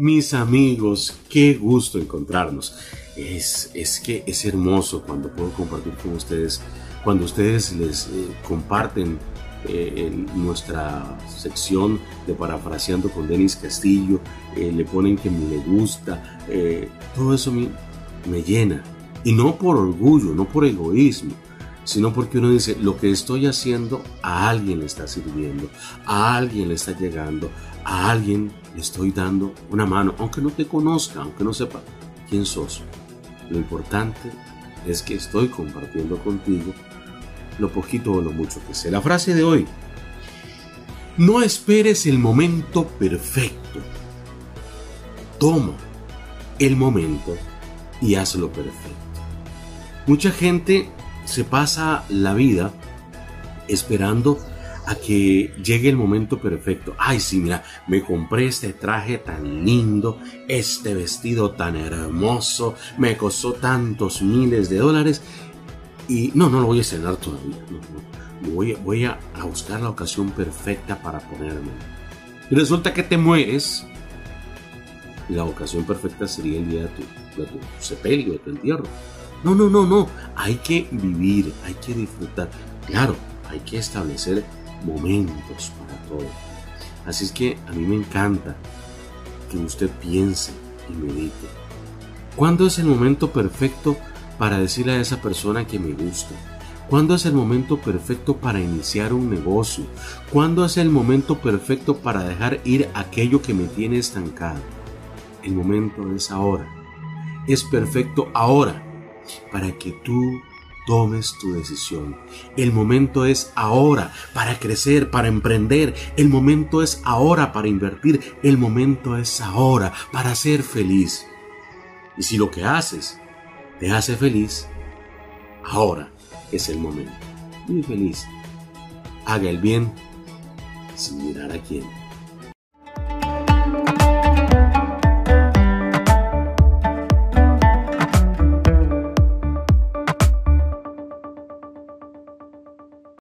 mis amigos, qué gusto encontrarnos. Es, es que es hermoso cuando puedo compartir con ustedes, cuando ustedes les eh, comparten eh, en nuestra sección de parafraseando con Denis Castillo, eh, le ponen que me gusta, todo eso me, me llena. Y no por orgullo, no por egoísmo, sino porque uno dice, lo que estoy haciendo a alguien le está sirviendo, a alguien le está llegando, a alguien le estoy dando una mano, aunque no te conozca, aunque no sepa quién sos. Lo importante es que estoy compartiendo contigo lo poquito o lo mucho que sé. La frase de hoy, no esperes el momento perfecto. Toma el momento y hazlo perfecto. Mucha gente se pasa la vida esperando a que llegue el momento perfecto. Ay, sí, mira, me compré este traje tan lindo, este vestido tan hermoso, me costó tantos miles de dólares y no, no lo voy a estrenar todavía. Voy, voy a, buscar la ocasión perfecta para ponerme. Y resulta que te mueres. La ocasión perfecta sería el día de tu, de tu sepelio, de tu entierro. No, no, no, no. Hay que vivir, hay que disfrutar. Claro, hay que establecer momentos para todo. Así es que a mí me encanta que usted piense y medite. ¿Cuándo es el momento perfecto para decirle a esa persona que me gusta? ¿Cuándo es el momento perfecto para iniciar un negocio? ¿Cuándo es el momento perfecto para dejar ir aquello que me tiene estancado? El momento es ahora. Es perfecto ahora para que tú tomes tu decisión. El momento es ahora para crecer, para emprender. El momento es ahora para invertir. El momento es ahora para ser feliz. Y si lo que haces te hace feliz, ahora es el momento. Muy feliz. Haga el bien sin mirar a quién.